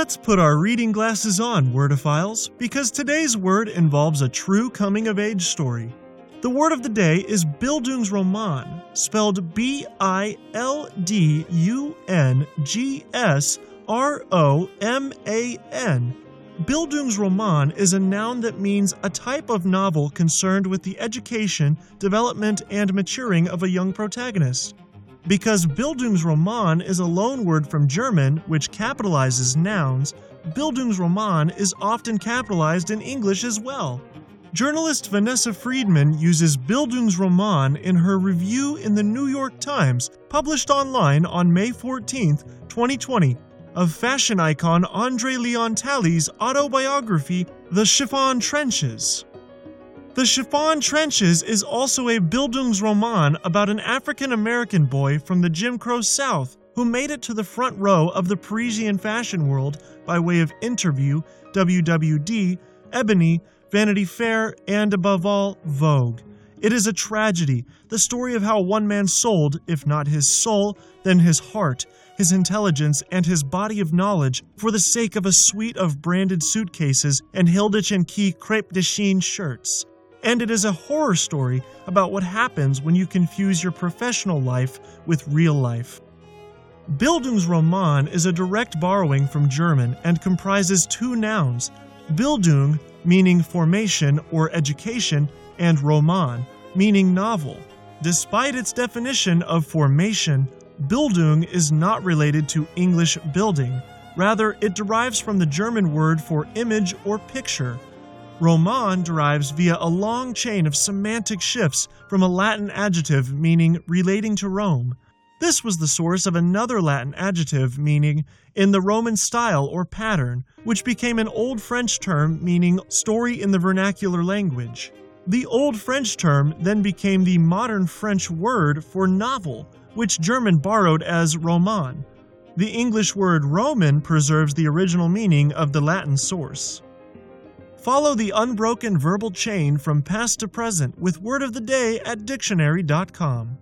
Let's put our reading glasses on, Wordophiles, because today's word involves a true coming of age story. The word of the day is Bildungsroman, spelled B I L D U N G S R O M A N. Bildungsroman is a noun that means a type of novel concerned with the education, development, and maturing of a young protagonist. Because Bildungsroman is a loanword from German which capitalizes nouns, Bildungsroman is often capitalized in English as well. Journalist Vanessa Friedman uses Bildungsroman in her review in the New York Times, published online on May 14, 2020, of fashion icon Andre Leon Talley's autobiography, The Chiffon Trenches. The Chiffon Trenches is also a Bildungsroman about an African American boy from the Jim Crow South who made it to the front row of the Parisian fashion world by way of interview, WWD, Ebony, Vanity Fair, and above all, Vogue. It is a tragedy, the story of how one man sold, if not his soul, then his heart, his intelligence, and his body of knowledge for the sake of a suite of branded suitcases and Hilditch and Key crepe de chine shirts. And it is a horror story about what happens when you confuse your professional life with real life. Bildungsroman is a direct borrowing from German and comprises two nouns Bildung, meaning formation or education, and Roman, meaning novel. Despite its definition of formation, Bildung is not related to English building. Rather, it derives from the German word for image or picture. Roman derives via a long chain of semantic shifts from a Latin adjective meaning relating to Rome. This was the source of another Latin adjective meaning in the Roman style or pattern, which became an Old French term meaning story in the vernacular language. The Old French term then became the modern French word for novel, which German borrowed as roman. The English word Roman preserves the original meaning of the Latin source. Follow the unbroken verbal chain from past to present with Word of the Day at dictionary.com.